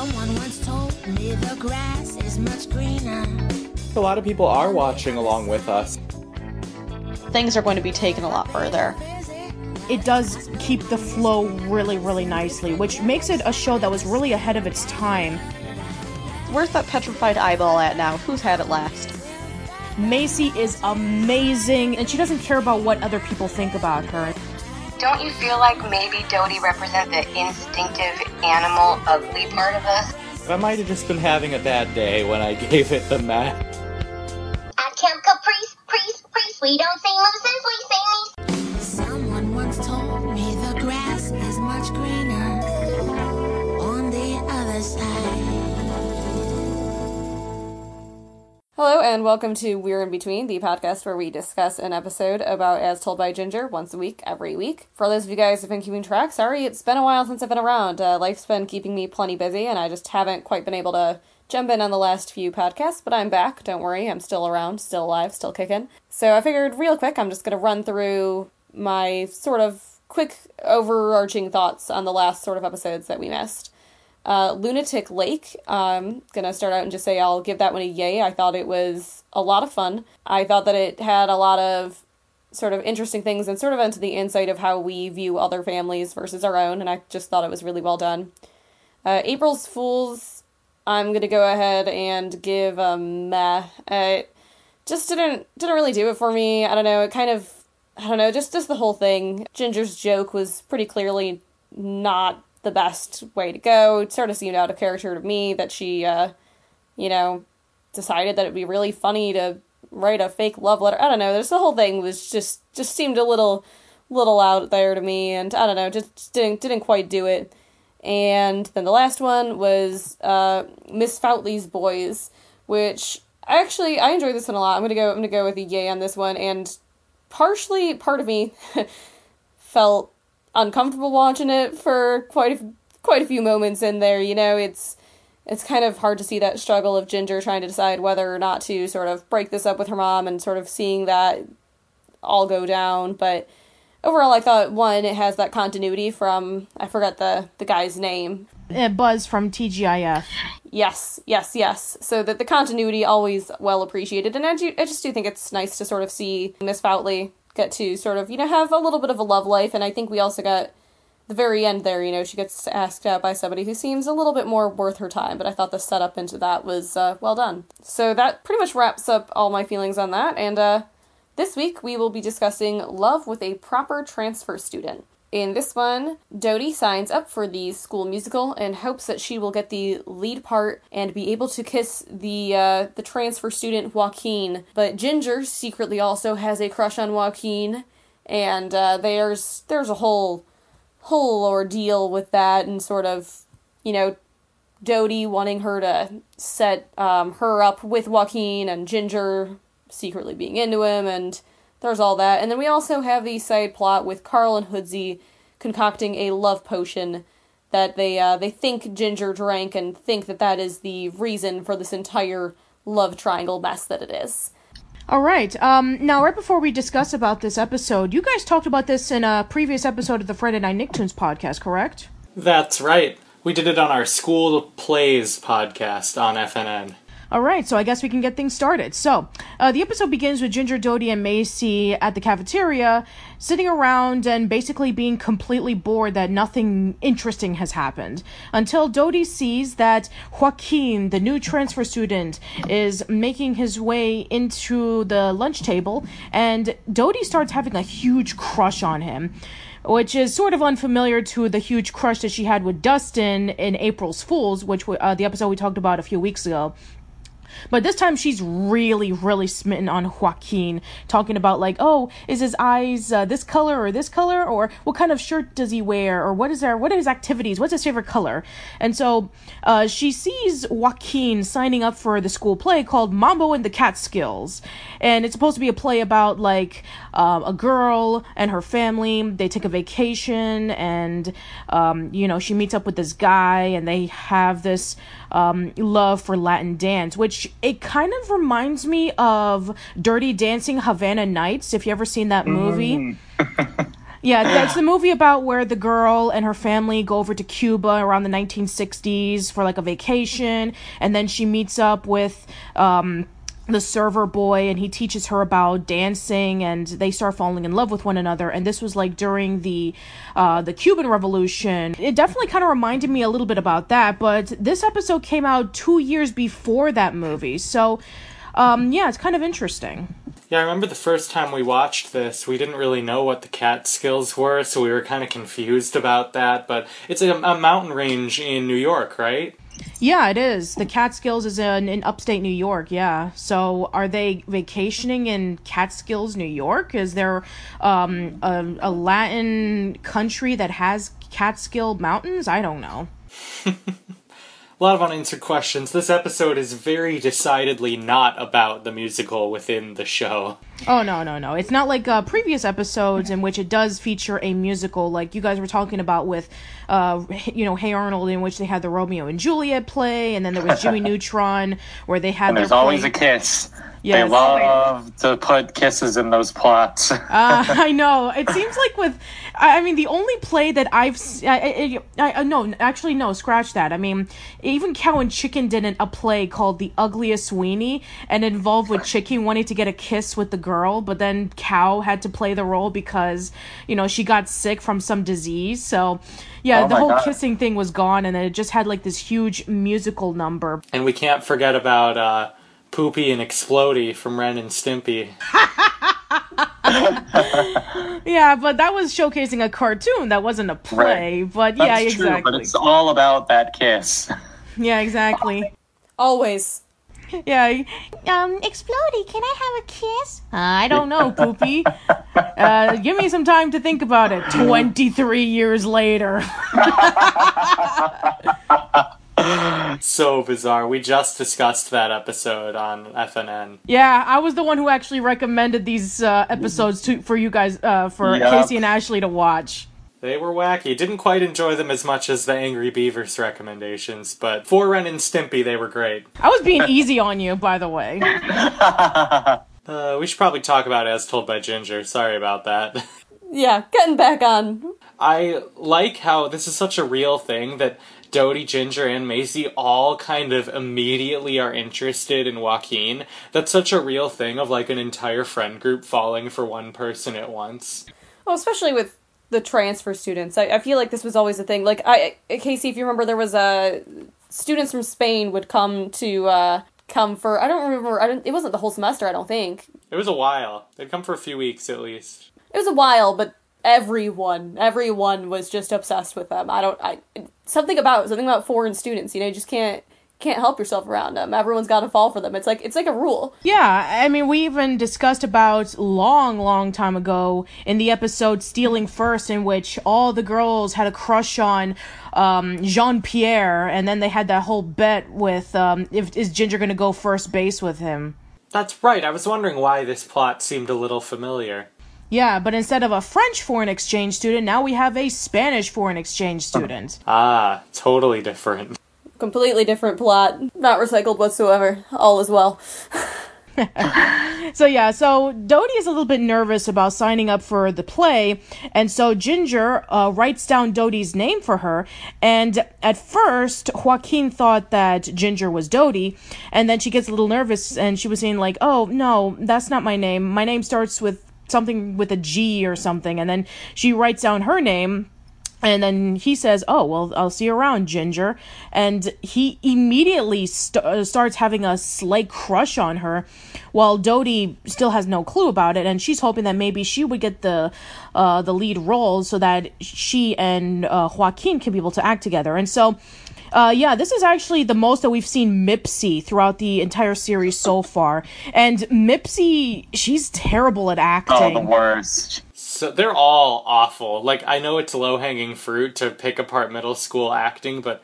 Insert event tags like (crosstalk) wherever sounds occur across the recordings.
Someone once told me the grass is much greener. A lot of people are watching along with us. Things are going to be taken a lot further. It does keep the flow really, really nicely, which makes it a show that was really ahead of its time. Where's that petrified eyeball at now? Who's had it last? Macie is amazing, and she doesn't care about what other people think about her. Don't you feel like maybe Dodie represents the instinctive animal, ugly part of us? I might have just been having a bad day when I (laughs) gave it the meh. At Camp Caprice, priest, priest, we don't sing mooses, we sing these. Someone once told me the grass is much greener on the other side. Hello, and welcome to We're in Between, the podcast where we discuss an episode about As Told by Ginger once a week, every week. For those of you guys who've been keeping track, sorry, it's been a while since I've been around. Uh, life's been keeping me plenty busy, and I just haven't quite been able to jump in on the last few podcasts, but I'm back. Don't worry, I'm still around, still alive, still kicking. So I figured, real quick, I'm just going to run through my sort of quick overarching thoughts on the last sort of episodes that we missed. Uh, Lunatic Lake. I'm gonna start out and just say I'll give that one a yay. I thought it was a lot of fun. I thought that it had a lot of sort of interesting things and sort of into the insight of how we view other families versus our own, and I just thought it was really well done. Uh, April's Fools. I'm gonna go ahead and give a meh. It just didn't didn't really do it for me. I don't know. It kind of I don't know. Just just the whole thing. Ginger's joke was pretty clearly not the best way to go. It sort of seemed out of character to me that she, uh, you know, decided that it'd be really funny to write a fake love letter. I don't know. There's the whole thing was just just seemed a little little out there to me, and I don't know, just didn't didn't quite do it. And then the last one was uh, Miss Foutley's Boys, which actually I enjoyed this one a lot. I'm gonna go I'm gonna go with a yay on this one, and partially part of me (laughs) felt uncomfortable watching it for quite a, quite a few moments in there. You know, it's it's kind of hard to see that struggle of Ginger trying to decide whether or not to sort of break this up with her mom and sort of seeing that all go down. But overall, I thought one it has that continuity from I forgot the the guy's name. Uh, Buzz from TGIF. Yes, yes, yes. So that the continuity always well appreciated, and I, do, I just do think it's nice to sort of see Miss Foutley get to sort of you know have a little bit of a love life, and I think we also got the very end there. You know, she gets asked out by somebody who seems a little bit more worth her time, but I thought the setup into that was uh, well done. So that pretty much wraps up all my feelings on that, and uh, this week we will be discussing love with a proper transfer student. In this one, Dodie signs up for the school musical and hopes that she will get the lead part and be able to kiss the uh, the transfer student Joaquin. But Ginger secretly also has a crush on Joaquin, and uh, there's there's a whole whole ordeal with that, and sort of you know Dodie wanting her to set um, her up with Joaquin, and Ginger secretly being into him, and there's all that. And then we also have the side plot with Carl and Hoodsey concocting a love potion that they uh, they think Ginger drank and think that that is the reason for this entire love triangle mess that it is. All right. Um, now, right before we discuss about this episode, you guys talked about this in a previous episode of the Friday Night Nicktoons podcast, correct? That's right. We did it on our school plays podcast on FNN. All right, so I guess we can get things started. So, uh, the episode begins with Ginger, Dodie, and Macie at the cafeteria, sitting around and basically being completely bored that nothing interesting has happened. Until Dodie sees that Joaquin, the new transfer student, is making his way into the lunch table, and Dodie starts having a huge crush on him which is sort of unfamiliar to the huge crush that she had with Dustin in April's Fools, which uh, the episode we talked about a few weeks ago. But this time she's really, really smitten on Joaquin, talking about like, oh, is his eyes uh, this color or this color, or what kind of shirt does he wear, or what is there, what are his activities, what's his favorite color, and so uh, she sees Joaquin signing up for the school play called Mambo and the Catskills, and it's supposed to be a play about like um, a girl and her family. They take a vacation, and um, you know she meets up with this guy, and they have this um, love for Latin dance, which it kind of reminds me of Dirty Dancing Havana Nights. If you ever seen that movie. (laughs) Yeah, that's the movie about where the girl and her family go over to Cuba around the 1960s for like a vacation, and then she meets up with um, the server boy, and he teaches her about dancing, and they start falling in love with one another. And this was like during the uh, the Cuban Revolution. It definitely kind of reminded me a little bit about that, but this episode came out two years before that movie, so um, yeah, it's kind of interesting. Yeah, I remember the first time we watched this, we didn't really know what the cat skills were, so we were kind of confused about that. But it's a, a mountain range in New York, right? Yeah, it is. The Catskills is in, in upstate New York. Yeah. So, are they vacationing in Catskills, New York? Is there um, a, a Latin country that has Catskill Mountains? I don't know. (laughs) A lot of unanswered questions. This episode is very decidedly not about the musical within the show. Oh no, no, no! It's not like uh, previous episodes in which it does feature a musical, like you guys were talking about with, uh, you know, Hey Arnold, in which they had the Romeo and Juliet play, and then there was Jimmy (laughs) Neutron, where they had And there's always a kiss. Yes. They love to put kisses in those plots. (laughs) Uh, I know. It seems like with, I I mean, the only play that I've, I no, actually, no, scratch that. I mean, even Cow and Chicken did an, a play called The Ugliest Weenie, and involved with Chicken wanting to get a kiss with the girl, but then Cow had to play the role because, you know, she got sick from some disease. So, yeah, Oh the whole God. kissing thing was gone, and then it just had like this huge musical number. And we can't forget about uh, Poopy and Explody from Ren and Stimpy. (laughs) Yeah, but that was showcasing a cartoon. That wasn't a play. But That's yeah, true, exactly. but it's all about that kiss. (laughs) Yeah, exactly. Always. (laughs) Yeah. Um, Explody, can I have a kiss? I don't know, Poopy. Uh, give me some time to think about it. 23 years later. (laughs) So bizarre. We just discussed that episode on FNN. Yeah, I was the one who actually recommended these uh, episodes to for you guys, uh, for Yup. Casey and Ashli to watch. They were wacky. Didn't quite enjoy them as much as the Angry Beavers recommendations, but for Ren and Stimpy, they were great. I was being easy on you, by the way. (laughs) Uh, we should probably talk about As Told by Ginger. Sorry about that. (laughs) Yeah, getting back on. I like how this is such a real thing that Dodie, Ginger, and Macie all kind of immediately are interested in Joaquin. That's such a real thing of like an entire friend group falling for one person at once. Well, especially with the transfer students. I, I feel like this was always a thing. Like, I, Casey, if you remember, there was a students from Spain would come to uh, come for. I don't remember. I don't. It wasn't the whole semester. I don't think It was a while. They'd come for a few weeks at least. it was a while, but everyone, everyone was just obsessed with them. I don't. I something about something about foreign students. You know, you just can't can't help yourself around them. Everyone's got to fall for them. It's like it's like a rule. Yeah, I mean, we even discussed about long, long time ago in the episode "Stealing First, in which all the girls had a crush on um, Jean Pierre, and then they had that whole bet with um, if is Ginger going to go first base with him. That's right. I was wondering why this plot seemed a little familiar. Yeah, but instead of a French foreign exchange student, now we have a Spanish foreign exchange student. Ah, totally different. Completely different plot, not recycled whatsoever. All is well. (laughs) So yeah, so Dodie is a little bit nervous about signing up for the play, and so Ginger uh, writes down Dodie's name for her. And at first, Joaquin thought that Ginger was Dodie, and then she gets a little nervous, and she was saying like, "Oh no, that's not my name. My name starts with something with a G or something." And then she writes down her name. And then he says, "Oh well, I'll see you around, Ginger." And he immediately st- uh, starts having a slight crush on her, while Dodie still has no clue about it, and she's hoping that maybe she would get the uh, the lead role so that she and uh, Joaquin can be able to act together. And so, uh, yeah, this is actually the most that we've seen Mipsy throughout the entire series so (laughs) far. And Mipsy, she's terrible at acting. Oh, acting. the worst. So they're all awful. Like I know it's low hanging fruit to pick apart middle school acting, but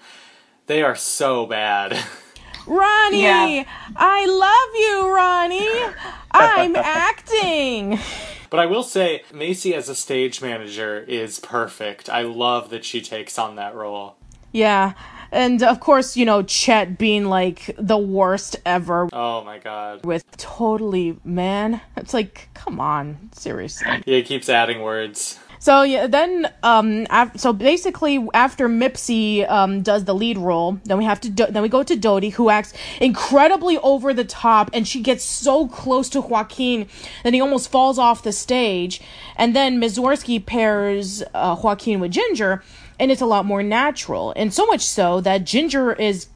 they are so bad. (laughs) Ronnie, Yeah. I love you, Ronnie. (laughs) I'm acting. but I will say, Macie as a stage manager is perfect. I love that she takes on that role. Yeah. And of course, you know, Chet being like the worst ever Oh my god. with totally man. It's like, come on, seriously. (laughs) Yeah, he keeps adding words. So yeah, then um, af- so basically after Mipsy um does the lead role, then we have to do- then we go to Dodie who acts incredibly over the top, and she gets so close to Joaquin that he almost falls off the stage, and then Mazorsky pairs uh, Joaquin with Ginger, and it's a lot more natural, and so much so that Ginger is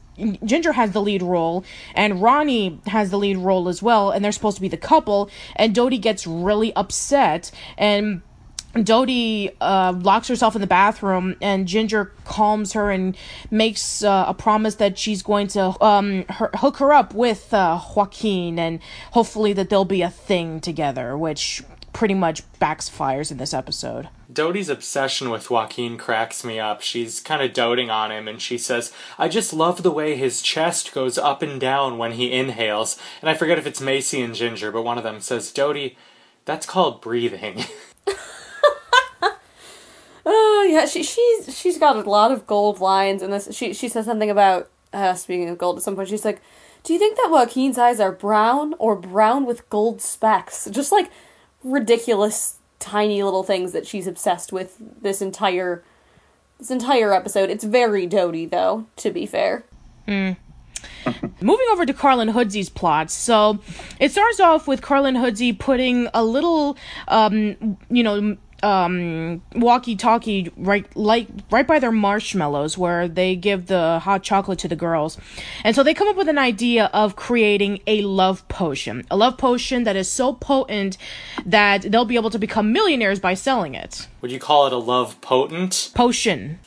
Ginger has the lead role, and Ronnie has the lead role as well, and they're supposed to be the couple. And Dodie gets really upset, and Dodie uh, locks herself in the bathroom, and Ginger calms her and makes uh, a promise that she's going to um, her- hook her up with uh, Joaquin, and hopefully that they'll be a thing together, which pretty much backfires in this episode. Dodie's obsession with Joaquin cracks me up. She's kind of doting on him, and she says, I just love the way his chest goes up and down when he inhales. And I forget if it's Macie and Ginger, but one of them says, Dodie, that's called breathing. (laughs) Oh yeah, she she's she's got a lot of gold lines in this. She she says something about uh, speaking of gold at some point. She's like, "Do you think that Joaquin's eyes are brown or brown with gold specks?" Just like ridiculous tiny little things that she's obsessed with this entire this entire episode. It's very Dodie though, to be fair. (laughs) Moving over to Carl and Hoodsey's plots. So it starts off with Carl and Hoodsey putting a little, um, you know, um, walkie-talkie right like right by their marshmallows where they give the hot chocolate to the girls and so they come up with an idea of creating a love potion a love potion that is so potent that they'll be able to become millionaires by selling it Would you call it a love potent? (laughs) potion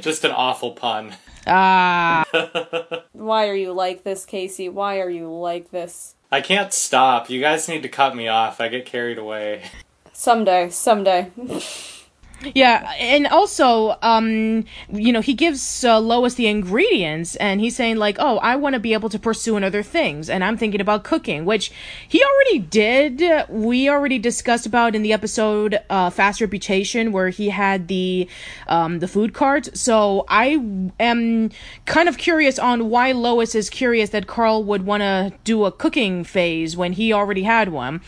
Just an awful pun. ah (laughs) Why are you like this, Casey? Why are you like this? I can't stop. You guys need to cut me off. I get carried away. Someday, someday. Yeah, and also, um, you know, he gives uh, Lois the ingredients, and he's saying like, "Oh, I want to be able to pursue in other things," and I'm thinking about cooking, which he already did. We already discussed about in the episode uh, "Fast Reputation," where he had the um, the food cart. So I am kind of curious on why Lois is curious that Carl would want to do a cooking phase when he already had one.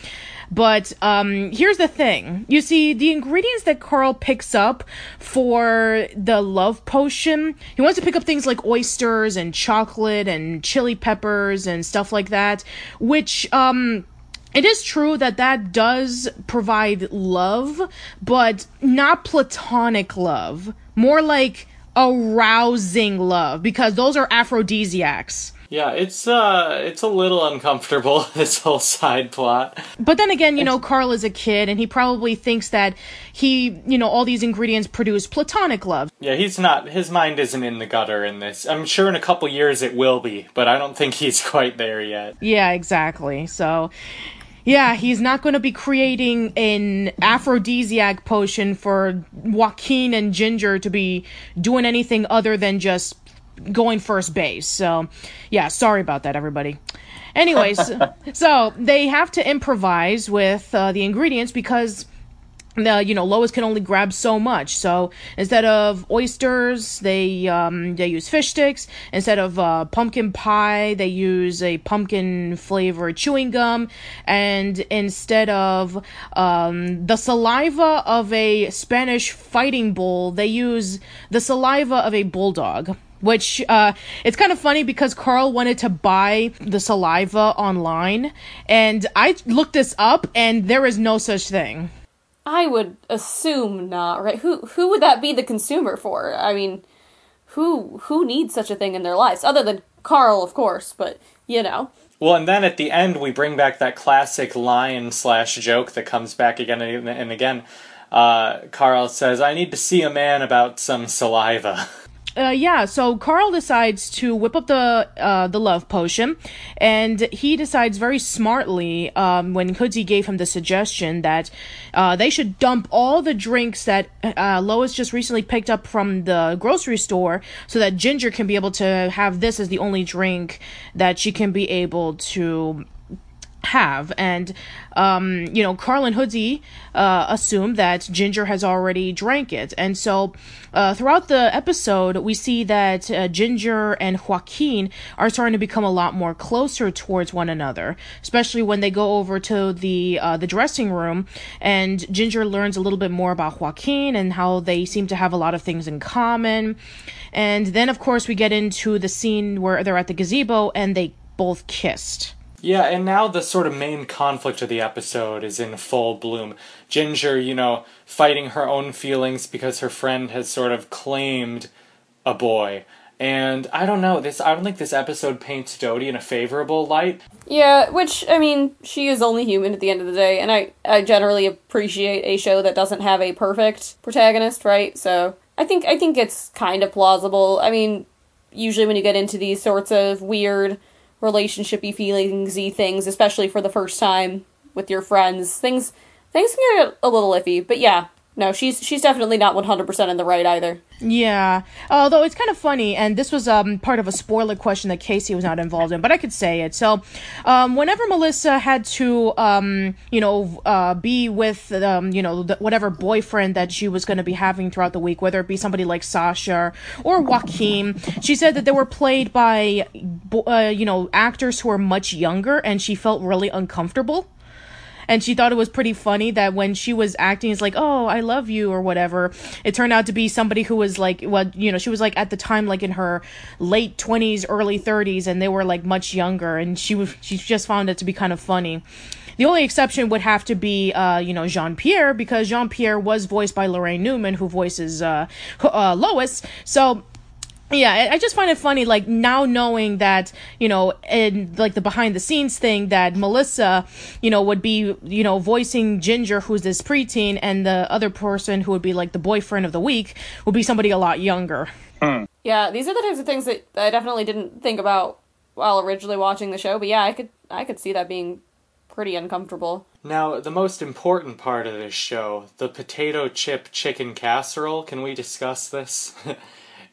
But um, here's the thing. You see, the ingredients that Carl picks up for the love potion, he wants to pick up things like oysters and chocolate and chili peppers and stuff like that, which, um, it is true that that does provide love, but not platonic love. More like arousing love, because those are aphrodisiacs. Yeah, it's uh it's a little uncomfortable (laughs) this whole side plot. But then again, you know, Carl is a kid and he probably thinks that he, you know, all these ingredients produce platonic love. Yeah, he's not his mind isn't in the gutter in this. I'm sure in a couple years it will be, but I don't think he's (laughs) quite there yet. Yeah, exactly. So, yeah, he's not going to be creating an aphrodisiac potion for Joaquin and Ginger to be doing anything other than just going first base. So, yeah, sorry about that, everybody. Anyways, (laughs) so they have to improvise with uh, the ingredients because the you know Lois can only grab so much. So instead of oysters, they um, they use fish sticks. Instead of uh, pumpkin pie, they use a pumpkin flavored chewing gum. And instead of um, the saliva of a Spanish fighting bull, they use the saliva of a bulldog. Which uh, it's kind of funny because Carl wanted to buy the saliva online, and I looked this up, and there is no such thing. I would assume not, right? Who who would that be the consumer for? I mean, who who needs such a thing in their lives other than Carl, of course, but you know. Well, and then at the end we bring back that classic line slash joke that comes back again and and again. Uh, Carl says, "I need to see a man about some saliva." (laughs) uh, yeah, so Carl decides to whip up the uh, the love potion, and he decides very smartly um, when Hoodsey gave him the suggestion that uh, they should dump all the drinks that uh, Lois just recently picked up from the grocery store, so that Ginger can be able to have this as the only drink that she can be able to have. And um you know carl and hoodie uh assume that ginger has already drank it. And so uh throughout the episode we see that uh, ginger and joaquin are starting to become a lot more closer towards one another especially when they go over to the uh the dressing room and ginger learns a little bit more about joaquin and how they seem to have a lot of things in common. And then of course we get into the scene where they're at the gazebo and they both kissed Yeah, and now the sort of main conflict of the episode is in full bloom. Ginger, you know, fighting her own feelings because her friend has sort of claimed a boy. And I don't know, this I don't think this episode paints Dodie in a favorable light. Yeah, which I mean, she is only human at the end of the day, and I I generally appreciate a show that doesn't have a perfect protagonist, right? So I think I think it's kind of plausible. I mean, usually when you get into these sorts of weird relationshipy feelingsy things, especially for the first time with your friends, things things can get a little iffy. But yeah, no, she's she's definitely not one hundred percent in the right either. Yeah, although it's kind of funny, and this was um part of a spoiler question that Casey was not involved in, but I could say it. So, um, whenever Melissa had to um you know uh be with um you know the, whatever boyfriend that she was going to be having throughout the week, whether it be somebody like Sasha or Joaquin, she said that they were played by uh, you know actors who are much younger, and she felt really uncomfortable and she thought it was pretty funny that when she was acting it's like oh i love you or whatever it turned out to be somebody who was like well you know she was like at the time like in her late 20s early 30s and they were like much younger and she was she just found it to be kind of funny the only exception would have to be, uh, you know, Jean Pierre, because Jean Pierre was voiced by Laraine Newman, who voices uh, uh, Lois. So yeah I- i just find it funny like now knowing that you know in like the behind the scenes thing that melissa you know would be you know voicing ginger who's this preteen and the other person who would be like the boyfriend of the week would be somebody a lot younger hmm. Yeah, these are the types of things that I definitely didn't think about while originally watching the show. But yeah, I could I could see that being pretty uncomfortable. Now, the most important part of this show, the potato chip chicken casserole, can we discuss this? (laughs)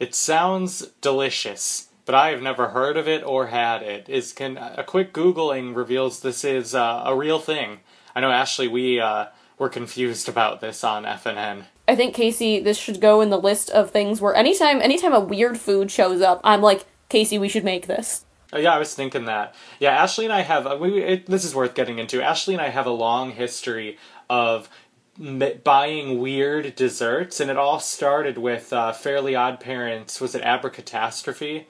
it sounds delicious, but I have never heard of it or had it. Is can a quick googling reveals this is uh, a real thing. I know Ashli we uh, were confused about this on FNN. I think Casey, this should go in the list of things where anytime anytime a weird food shows up, I'm like, Casey, we should make this. Oh, yeah, I was thinking that. Yeah, Ashli and I have. uh, We, it, this is worth getting into. Ashli and I have a long history of buying weird desserts, and it all started with uh, Fairly Odd Parents. Was it Abracatastrophe?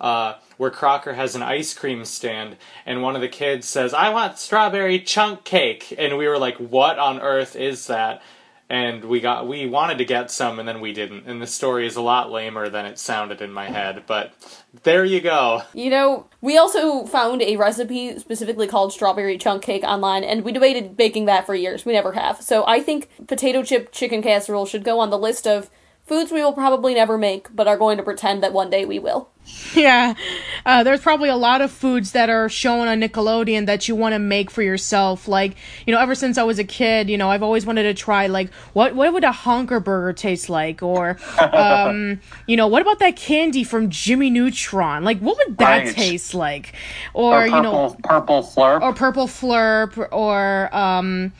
Uh, where Crocker has an ice cream stand, and one of the kids says, "I want strawberry chunk cake," and we were like, "What on earth is that?" And we got we wanted to get some, and then we didn't. And the story is a lot lamer than it sounded in my head, but there you go. You know, we also found a recipe specifically called strawberry chunk cake online, and we debated baking that for years. We never have. So I think potato chip chicken casserole should go on the list of foods we will probably never make, but are going to pretend that one day we will. (laughs) yeah. Uh, there's probably a lot of foods that are shown on nickelodeon that you want to make for yourself. Like you know ever since i was a kid you know i've always wanted to try like what what would a honker burger taste like? Or (laughs) um you know what about that candy from jimmy neutron? Like what would that Right. taste like? Or, Or you purple, know purple flurp. or purple flurp or um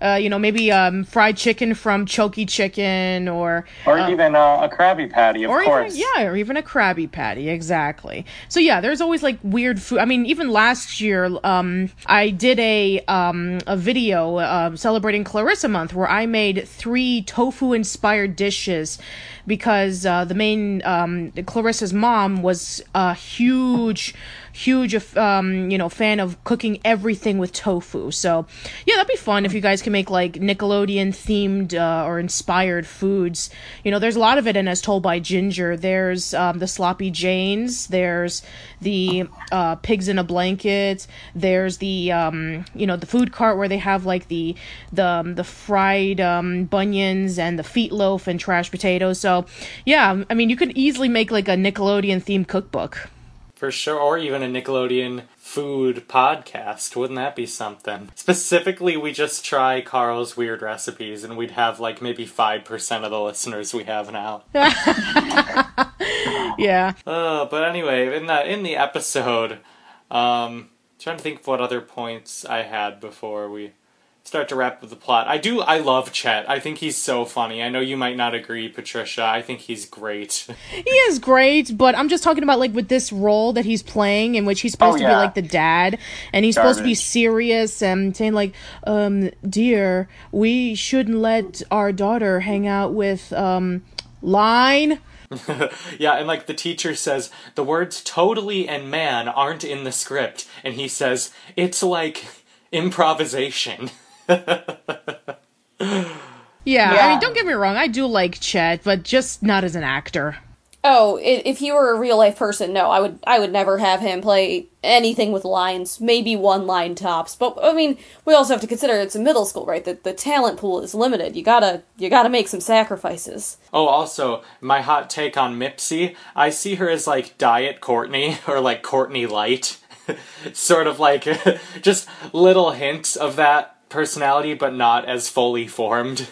uh, you know maybe um fried chicken from chokey chicken or or even uh, a Krabby Patty, of or course. even yeah, or even a Krabby Patty, exactly. So yeah, there's always like weird food. I mean, even last year, um, I did a um a video uh, celebrating Clarissa Month where I made three tofu inspired dishes because uh, the main um Clarissa's mom was a huge huge um you know fan of cooking everything with tofu. So yeah that'd be fun if you guys can make like nickelodeon themed uh, or inspired foods. You know there's a lot of it in as told by ginger. There's um, the sloppy janes. There's the uh, pigs in a blanket. There's the um you know the food cart where they have like the the um, the fried um bunions and the feet loaf and trash potatoes. So yeah i mean you could easily make like a nickelodeon themed cookbook For sure, or even a Nickelodeon food podcast. Wouldn't that be something? Specifically, we just try Carl's weird recipes, and we'd have like maybe 5% of the listeners we have now. (laughs) yeah Uh, but anyway, in the in the episode, um, trying to think of what other points I had before we start to wrap up the plot. I do. I love Chet. I think he's so funny. I know you might not agree, Patricia. I think he's great. (laughs) He is great, but I'm just talking about like with this role that he's playing, in which he's supposed Oh, to be like the dad, and he's supposed to be serious and saying like, um, "Dear, we shouldn't let our daughter hang out with um, line." (laughs) yeah, and like the teacher says, the words "totally" and "man" aren't in the script, and he says it's like improvisation. (laughs) (laughs) Yeah, I mean, don't get me wrong, I do like Chet, but just not as an actor. Oh, if he were a real life person, no, I would I would never have him play anything with lines, maybe one line tops. But I mean, we also have to consider it's a middle school, right? That the talent pool is limited. You gotta you gotta make some sacrifices. Oh, also, my hot take on Mipsy, I see her as like Diet Courtney (laughs) or like Courtney Light. (laughs) sort of like just little hints of that personality, but not as fully formed.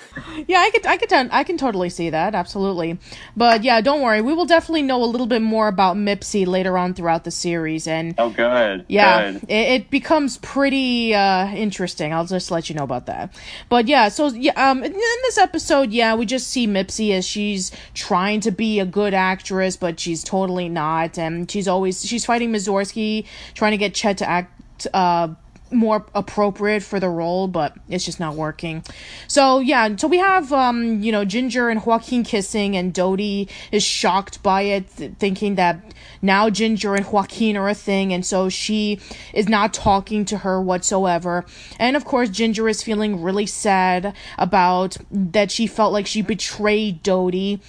Yeah, I could, I could, I can totally see that, absolutely. But yeah, don't worry, we will definitely know a little bit more about Mipsy later on throughout the series, and Oh, good. yeah, Good. it, it becomes pretty uh, interesting. I'll just let you know about that. But yeah, so yeah, um, in this episode, yeah, we just see Mipsy as she's trying to be a good actress, but she's totally not, and she's always she's fighting Mazorsky, trying to get Chet to act. Uh, more appropriate for the role, but it's just not working. So yeah, so we have um, you know, Ginger and Joaquin kissing and Dodie is shocked by it, th- thinking that now Ginger and Joaquin are a thing, and so she is not talking to her whatsoever. And of course, Ginger is feeling really sad about that she felt like she betrayed Dodie.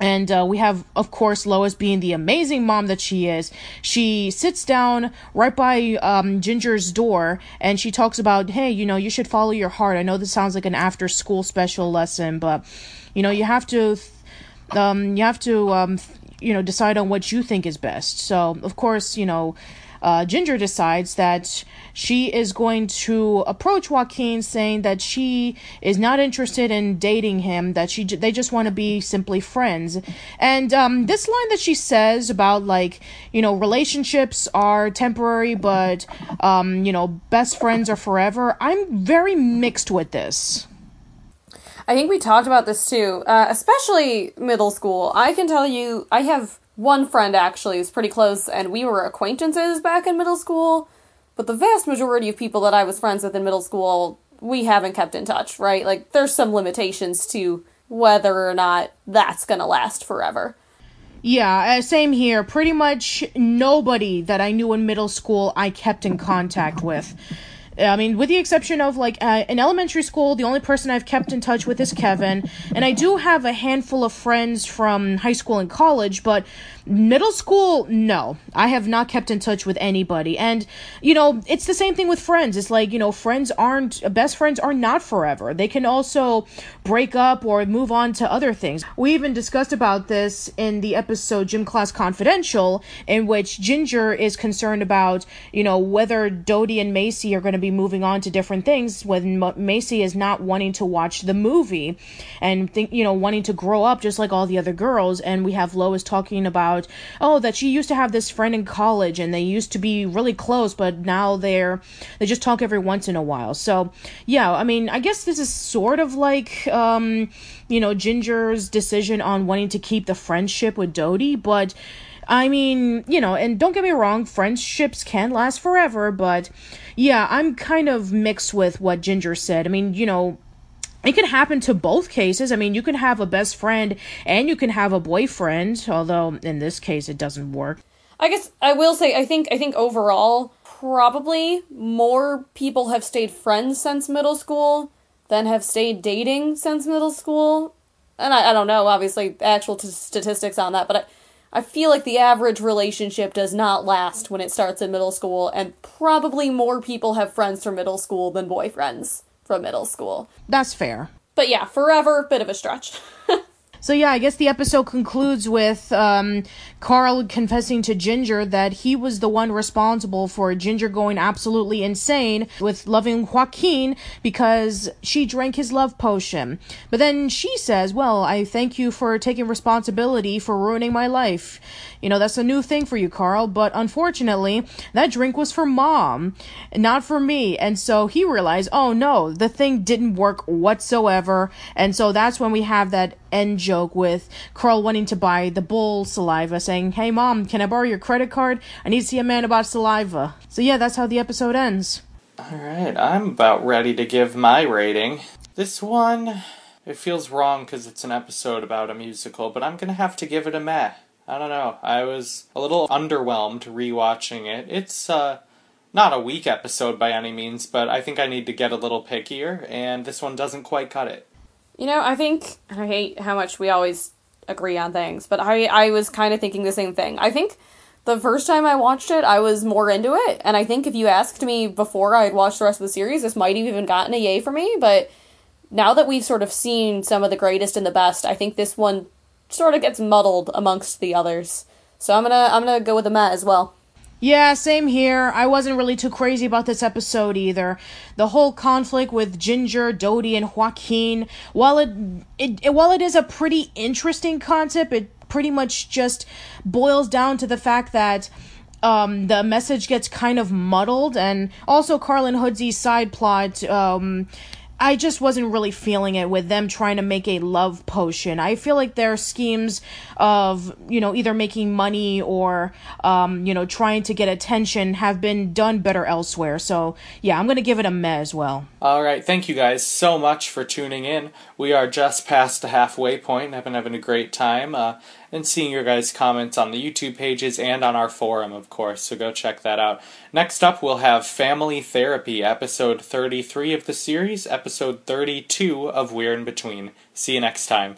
And uh, we have, of course, Lois being the amazing mom that she is. She sits down right by um, Ginger's door and she talks about, hey, you know, you should follow your heart. I know this sounds like an after school special lesson, but, you know, you have to, um, you have to, um, you know, decide on what you think is best. So, of course, you know, uh, Ginger decides that she is going to approach Joaquin, saying that she is not interested in dating him. That she they just want to be simply friends. And um, this line that she says about like you know relationships are temporary, but um, you know best friends are forever. I'm very mixed with this. I think we talked about this too, uh, especially middle school. I can tell you, I have one friend actually who's pretty close, and we were acquaintances back in middle school. But the vast majority of people that I was friends with in middle school, we haven't kept in touch, right? Like, there's some limitations to whether or not that's gonna last forever. Yeah, uh, same here. Pretty much nobody that I knew in middle school I kept in contact with. I mean, with the exception of like uh, in elementary school, the only person I've kept in touch with is Kevin, and I do have a handful of friends from high school and college, but middle school, no, I have not kept in touch with anybody. And you know, it's the same thing with friends. It's like you know, friends aren't best friends are not forever. They can also break up or move on to other things. We even discussed about this in the episode Gym Class Confidential, in which Ginger is concerned about you know whether Dodie and Macie are going to be moving on to different things when M- Macie is not wanting to watch the movie and think you know wanting to grow up just like all the other girls and we have Lois talking about oh that she used to have this friend in college and they used to be really close but now they're they just talk every once in a while so yeah I mean I guess this is sort of like um you know Ginger's decision on wanting to keep the friendship with Dodie but I mean, you know, and don't get me wrong, friendships can last forever, but yeah, I'm kind of mixed with what Ginger said. I mean, you know, it can happen to both cases. I mean, you can have a best friend and you can have a boyfriend, although in this case it doesn't work. I guess I will say I think I think overall probably more people have stayed friends since middle school than have stayed dating since middle school. And I, I don't know, obviously, actual t- statistics on that, but I, I feel like the average relationship does not last when it starts in middle school, and probably more people have friends from middle school than boyfriends from middle school. That's fair. But yeah, forever, bit of a stretch. (laughs) So yeah, I guess the episode concludes with um, Carl confessing to Ginger that he was the one responsible for Ginger going absolutely insane with loving Joaquin because she drank his love potion. But then she says, "Well, I thank you for taking responsibility for ruining my life. You know, that's a new thing for you, Carl, but unfortunately, that drink was for mom, not for me." And so he realized, "Oh no, the thing didn't work whatsoever." And so that's when we have that end joke with Carl wanting to buy the bull saliva, saying, Hey mom, can I borrow your credit card? I need to see a man about saliva. So yeah, that's how the episode ends. Alright, I'm about ready to give my rating. This one, it feels wrong because it's an episode about a musical, but I'm gonna have to give it a meh. I don't know. I was a little underwhelmed rewatching it. It's, uh, not a weak episode by any means, but I think I need to get a little pickier, and this one doesn't quite cut it. You know, I think I hate how much we always agree on things, but I I was kind of thinking the same thing. I think the first time I watched it, I was more into it, and I think if you asked me before I had watched the rest of the series, this might have even gotten a yay for me. But now that we've sort of seen some of the greatest and the best, I think this one sort of gets muddled amongst the others. So I'm gonna I'm gonna go with the Met as well. Yeah, same here. I wasn't really too crazy about this episode either. The whole conflict with Ginger, Dodie, and Joaquin, while it, it, it while it is a pretty interesting concept, it pretty much just boils down to the fact that um, the message gets kind of muddled, and also Carlin and Hoodsey's side plot. Um, I just wasn't really feeling it with them trying to make a love potion. I feel like their schemes of, you know, either making money or, um, you know, trying to get attention have been done better elsewhere. So, yeah, I'm going to give it a meh as well. All right, thank you guys so much for tuning in. We are just past the halfway point. I've been having a great time uh, and seeing your guys' comments on the YouTube pages and on our forum, of course. So go check that out. Next up, we'll have Family Therapy, episode 33 of the series, episode 32 of We're in Between. See you next time.